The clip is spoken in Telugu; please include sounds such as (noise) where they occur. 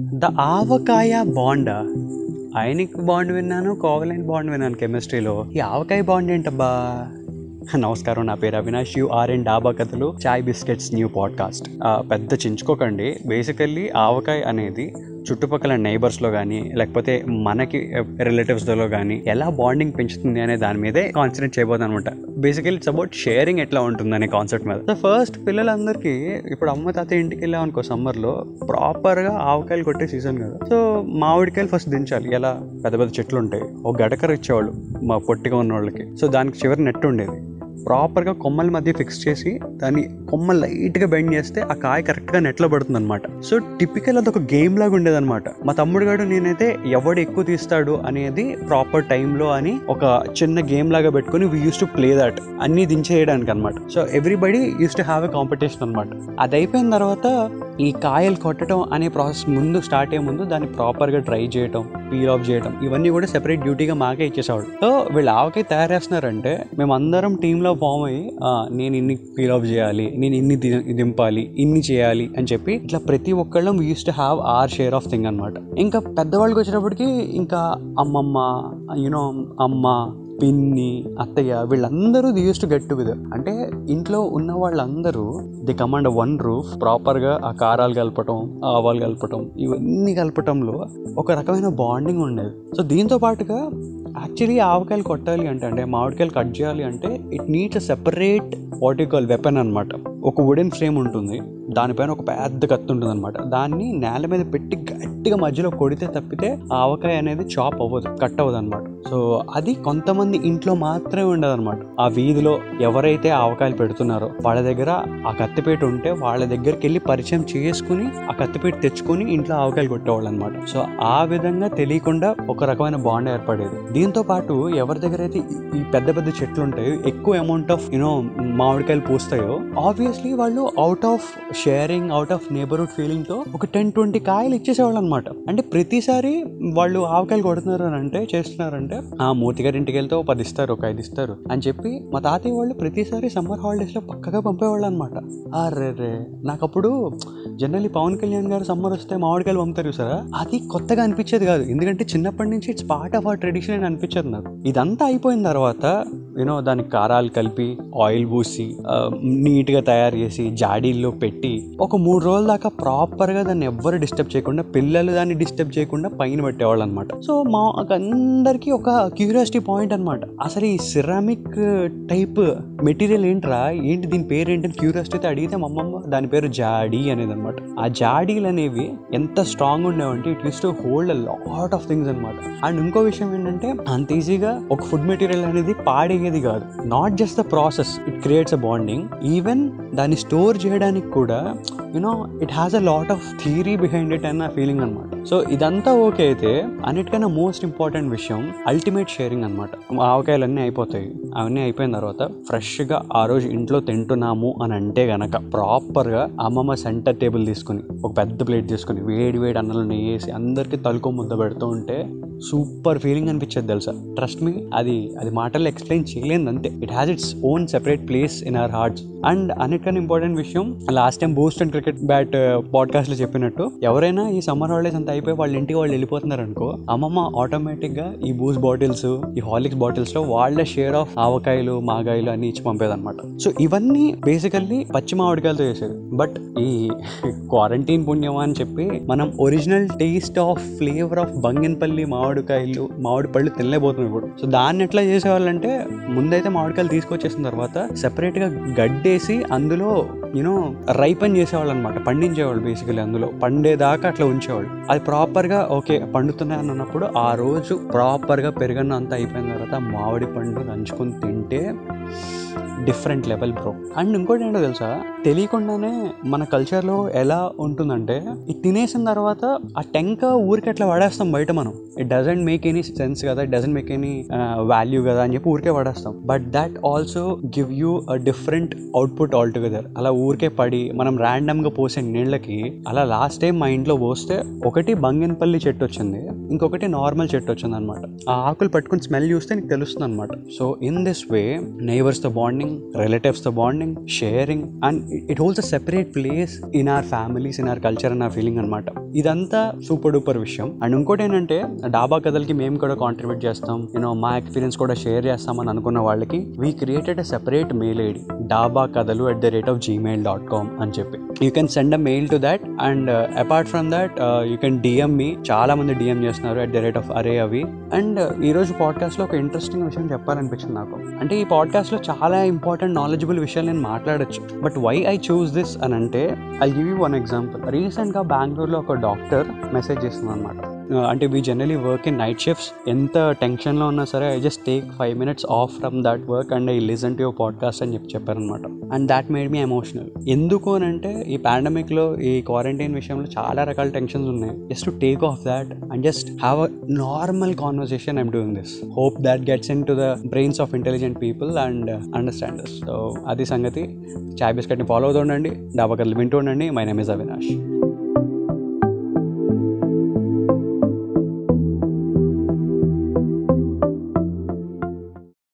The avakaya bond. ఐనిక్ బాండ్ విన్నాను కోవలైన్ బాండ్ విన్నాను కెమిస్ట్రీలో. ఈ ఆవకాయ బాండ్ ఏంటబ్బా? నమస్కారం నా పేరు అవినాష్ యూ ఆర్ అండ్ డాబా కథలు చాయ్ బిస్కెట్స్ న్యూ పాడ్కాస్ట్. పెద్ద చించుకోకండి. బేసికల్లీ ఆవకాయ అనేది చుట్టుపక్కల నైబర్స్లో కానీ లేకపోతే మనకి రిలేటివ్స్లో కానీ ఎలా బాండింగ్ పెంచుతుంది అనే దాని మీదే కాన్సన్ట్రేట్ చేయబోతుంది అనమాట బేసికలీ ఇట్స్ అబౌట్ షేరింగ్ ఎట్లా ఉంటుంది అనే కాన్సెప్ట్ మీద. సో ఫస్ట్ పిల్లలందరికీ ఇప్పుడు అమ్మ తాత ఇంటికి వెళ్ళాం అనుకో సమ్మర్లో ప్రాపర్గా ఆవకాయలు కొట్టే సీజన్ కదా. సో మామిడికాయలు ఫస్ట్ దించాలి. ఎలా? పెద్ద పెద్ద చెట్లు ఉంటాయి ఒక గడకర ఇచ్చేవాళ్ళు మా పొట్టిగా ఉన్న వాళ్ళకి సో దానికి చివరి నెట్ ఉండేది. ప్రాపర్గా కొమ్మల మధ్య ఫిక్స్ చేసి దాన్ని కొమ్మ లైట్గా బెండ్ చేస్తే ఆ కాయ కరెక్ట్గా నెట్లో పడుతుంది అనమాట సో టిపికల్ అది ఒక గేమ్ లాగా ఉండేదన్నమాట. మా తమ్ముడు గారు నేనైతే ఎవడు ఎక్కువ తీస్తాడు అనేది ప్రాపర్ టైంలో అని ఒక చిన్న గేమ్ లాగా పెట్టుకుని we use to play that అన్ని దించేయడానికి అనమాట so everybody use to have a competition అనమాట అది అయిపోయిన తర్వాత ఈ కాయలు కొట్టడం అనే ప్రాసెస్ ముందు స్టార్ట్ అయ్యే ముందు దాన్ని ప్రాపర్గా ట్రై చేయడం పీల్ ఆఫ్ చేయడం ఇవన్నీ కూడా సెపరేట్ డ్యూటీగా మాకే ఇచ్చేసేవాడు. సో వీళ్ళు ఆవకాయ తయారు చేస్తున్నారంటే మేమందరం టీంలో ఫామ్ అయ్యి నేను ఇన్ని పీల్ ఆఫ్ చేయాలి నేను ఇన్ని ది- దింపాలి ఇన్ని చేయాలి అని చెప్పి ఇట్లా ప్రతి ఒక్కళ్ళం use to have our share of thing అనమాట ఇంకా పెద్దవాళ్ళకి వచ్చేటప్పటికి ఇంకా అమ్మమ్మ యూనో అమ్మ పిన్ని అత్తయ్య వీళ్ళందరూ they use to get together అంటే ఇంట్లో ఉన్న వాళ్ళందరూ ది కమాండ్ వన్ రూఫ్ ప్రాపర్గా ఆ కారాలు కలపటం ఆవాలు కలపటం ఇవన్నీ కలపటంలో ఒక రకమైన బాండింగ్ ఉండేది. సో దీంతో పాటుగా యాక్చువల్లీ ఆవకాయలు కొట్టాలి అంటే అంటే మామిడికాయలు కట్ చేయాలి అంటే ఇట్ నీడ్స్ అ సెపరేట్ వాటికాల్ వెపన్ అనమాట ఒక వుడెన్ ఫ్రేమ్ ఉంటుంది దానిపైన ఒక పెద్ద కత్తి ఉంటుంది అనమాట దాన్ని నేల మీద పెట్టి గట్టిగా మధ్యలో కొడితే తప్పితే ఆవకాయ అనేది చాప్ అవ్వదు కట్ అవ్వదు అనమాట సో అది కొంతమంది ఇంట్లో మాత్రమే ఉండదన్నమాట. ఆ వీధిలో ఎవరైతే ఆవకాయలు పెడుతున్నారో వాళ్ళ దగ్గర ఆ కత్తిపేట ఉంటే వాళ్ళ దగ్గరికి వెళ్ళి పరిచయం చేసుకుని ఆ కత్తిపేట తెచ్చుకొని ఇంట్లో ఆవకాయలు కొట్టేవాళ్ళు అనమాట సో ఆ విధంగా తెలియకుండా ఒక రకమైన బాండ్ ఏర్పడేది. దీంతో పాటు ఎవరి దగ్గర అయితే ఈ- ఈ పెద్ద పెద్ద చెట్లు ఉంటాయో ఎక్కువ అమౌంట్ ఆఫ్ యూనో మామిడికాయలు పూస్తాయో ఆబ్వియస్లీ వాళ్ళు out of sharing out of neighbourhood ఫీలింగ్తో ఒక టెన్ ట్వంటీ కాయలు ఇచ్చేసేవాళ్ళు అనమాట అంటే ప్రతిసారి వాళ్ళు ఆవకాయలు కొడుతున్నారు అని అంటే చేస్తున్నారంటే అంటే ఆ మూర్తి గారి ఇంటికి వెళ్తే ఒక పది ఇస్తారు ఒక ఐదు ఇస్తారు అని చెప్పి మా తాతయ్య వాళ్ళు ప్రతిసారి సమ్మర్ హాలిడేస్లో పక్కగా పంపేవాళ్ళు అనమాట అరే రే నాకు అప్పుడు జనరల్లీ పవన్ కళ్యాణ్ గారు సమ్మర్ వస్తే మామిడికాయలు పంపుతారు సరే అది కొత్తగా అనిపించేది కాదు. ఎందుకంటే చిన్నప్పటి నుంచి it's part of a tradition అని అనిపించేది నాకు. ఇదంతా అయిపోయిన తర్వాత యూనో దానికి కారాలు కలిపి ఆయిల్ పూసి నీట్గా తయారు చేసి జాడీల్లో పెట్టి ఒక మూడు రోజుల దాకా ప్రాపర్గా దాన్ని ఎవ్వరు డిస్టర్బ్ చేయకుండా పిల్లలు దాన్ని డిస్టర్బ్ చేయకుండా పైన పెట్టేవాళ్ళు అనమాట సో మా అందరికీ ఒక క్యూరియాసిటీ పాయింట్ అనమాట. అసలు ఈ సిరామిక్ టైప్ మెటీరియల్ ఏంట్రా? ఏంటి దీని పేరు ఏంటని క్యూరియాసిటీ అడిగితే మా అమ్మమ్మ దాని పేరు జాడీ అనేది అనమాట ఆ జాడీలు అనేవి ఎంత strong ఉండేవంటే it use to hold lot of things అనమాట. అండ్ ఇంకో విషయం ఏంటంటే అంత ఈజీగా ఒక ఫుడ్ మెటీరియల్ అనేది జరిగేది కాదు. Not just the process it creates a bonding even దాన్ని స్టోర్ చేయడానికి కూడా you know it has a lot of theory behind it అన్న ఫీలింగ్ అనమాట సో ఇదంతా ఓకే అయితే అన్నిటికన్నా మోస్ట్ ఇంపార్టెంట్ విషయం అల్టిమేట్ షేరింగ్ అనమాట ఆవకాయలు అన్నీ అయిపోతాయి. అవన్నీ అయిపోయిన తర్వాత ఫ్రెష్గా ఆ రోజు ఇంట్లో తింటున్నాము అని అంటే గనక ప్రాపర్గా అమ్మమ్మ సెంటర్ టేబుల్ తీసుకుని ఒక పెద్ద ప్లేట్ తీసుకుని వేడి వేడి అన్నంలో వేసి అందరికీ తలుకో ముద్ద పెడుతూ ఉంటే సూపర్ ఫీలింగ్ అనిపించేది తెలుసా? ట్రస్ట్ మీ అది అది మాటల్లో ఎక్స్ప్లెయిన్ చేయలేదు అంతే it has its own separate place in our hearts and అన్నిటికన్నా ఇంపార్టెంట్ విషయం last time boost and cricket bat పాడ్కాస్ట్లో చెప్పినట్టు ఎవరైనా ఈ సమ్మర్ హాలిడేస్ అంతా అయిపోయి వాళ్ళ ఇంటికి వాళ్ళు వెళ్ళిపోతున్నారు అనుకో అమ్మమ్మ ఆటోమేటిక్గా ఈ బూస్ట్ బాటిల్స్ ఈ హార్లిక్స్ బాటిల్స్లో వాళ్ళ షేర్ ఆఫ్ ఆవకాయలు మాగాయలు అన్ని ఇచ్చి పంపేదన్నమాట. సో ఇవన్నీ బేసికల్లీ పచ్చి మామిడికాయలతో చేసేది. బట్ ఈ (laughs) క్వారంటైన్ పుణ్యమా అని చెప్పి మనం original taste of flavour of Banganapalli మామిడికాయలు మామిడి పళ్ళు తినలేకపోతున్నాం ఇప్పుడు. సో దాన్ని ఎట్లా చేసేవాళ్ళంటే ముందైతే మామిడికాయలు తీసుకొచ్చేసిన తర్వాత సెపరేట్గా గడ్డేసి అందులో యూనో రైపన్ చేసేవాళ్ళు అనమాట పండించేవాళ్ళు బేసికలీ అందులో. పండేదాకా అట్లా ఉంచేవాళ్ళు. అది ప్రాపర్గా ఓకే పండుతున్నాయి అని అన్నప్పుడు ఆ రోజు ప్రాపర్గా పెరుగన్న అంతా అయిపోయిన తర్వాత మామిడి పండు నంచుకొని తింటే డిఫరెంట్ లెవెల్ బ్రో అండ్ ఇంకోటి ఏంటో తెలుసా? తెలియకుండానే మన కల్చర్లో ఎలా ఉంటుందంటే ఇది తినేసిన తర్వాత ఆ టెంక ఊరికి అట్లా పడేస్తాం బయట మనం. It doesn't make any sense కదా it doesn't make any value కదా అని చెప్పి ఊరికే పడేస్తాం but that also give you a different output altogether అలా ఊరికే పడి మనం ర్యాండమ్గా పోసే నీళ్ళకి అలా లాస్ట్ టైం మా ఇంట్లో పోస్తే ఒకటి బంగినపల్లి చెట్టు వచ్చింది. ఇంకొకటి నార్మల్ చెట్టు వచ్చింది అనమాట ఆ ఆకులు పట్టుకుని స్మెల్ చూస్తే నీకు తెలుస్తుంది అనమాట సో ఇన్ దిస్ వే నైబర్స్తో bonding రిలేటివ్స్తో bonding sharing and it holds a separate place in our families in our culture and our feeling అనమాట ఇదంతా సూపర్ డూపర్ విషయం. అండ్ ఇంకోటి ఏంటంటే డాబా కథలకి మేము కూడా కాంట్రిబ్యూట్ చేస్తాం. యూనో మా ఎక్స్పీరియన్స్ కూడా షేర్ చేస్తామని అనుకున్న వాళ్ళకి we created a separate mail ID Dhaba Kathalu at the rate of Gmail dot com అని చెప్పి. You can send a mail to that and apart from that you can DM me చాలా మంది డిఎం చేస్తున్నారు అట్ ద రేట్ ఆఫ్ అరే అవి అండ్ ఈరోజు పాడ్కాస్ట్లో ఒక ఇంట్రెస్టింగ్ విషయం చెప్పాలనిపించింది నాకు. అంటే ఈ పాడ్కాస్ట్లో చాలా ఇంపార్టెంట్ నాలెడ్జబుల్ విషయాలు నేను మాట్లాడొచ్చు. But why I choose this అని అంటే I give you one example రీసెంట్గా బెంగళూరులో ఒక డాక్టర్ మెసేజ్ చేస్తుంది అనమాట అంటే we generally work in night shifts ఎంత టెన్షన్లో ఉన్నా సరే I just take five minutes off from that work and I listen to your podcast అని చెప్పి చెప్పారనమాట and that made me emotional ఎందుకు అని అంటే ఈ పాండమిక్లో ఈ క్వారంటైన్ విషయంలో చాలా రకాల టెన్షన్స్ ఉన్నాయి. Just to take off that and just have a normal conversation I'm doing this hope that gets into the brains of intelligent people and understanders so అది సంగతి. చాయ్ బిస్కెట్ని ఫాలో అవుతుండండి డాబా కథలు వింటూ ఉండండి. My name is Avinash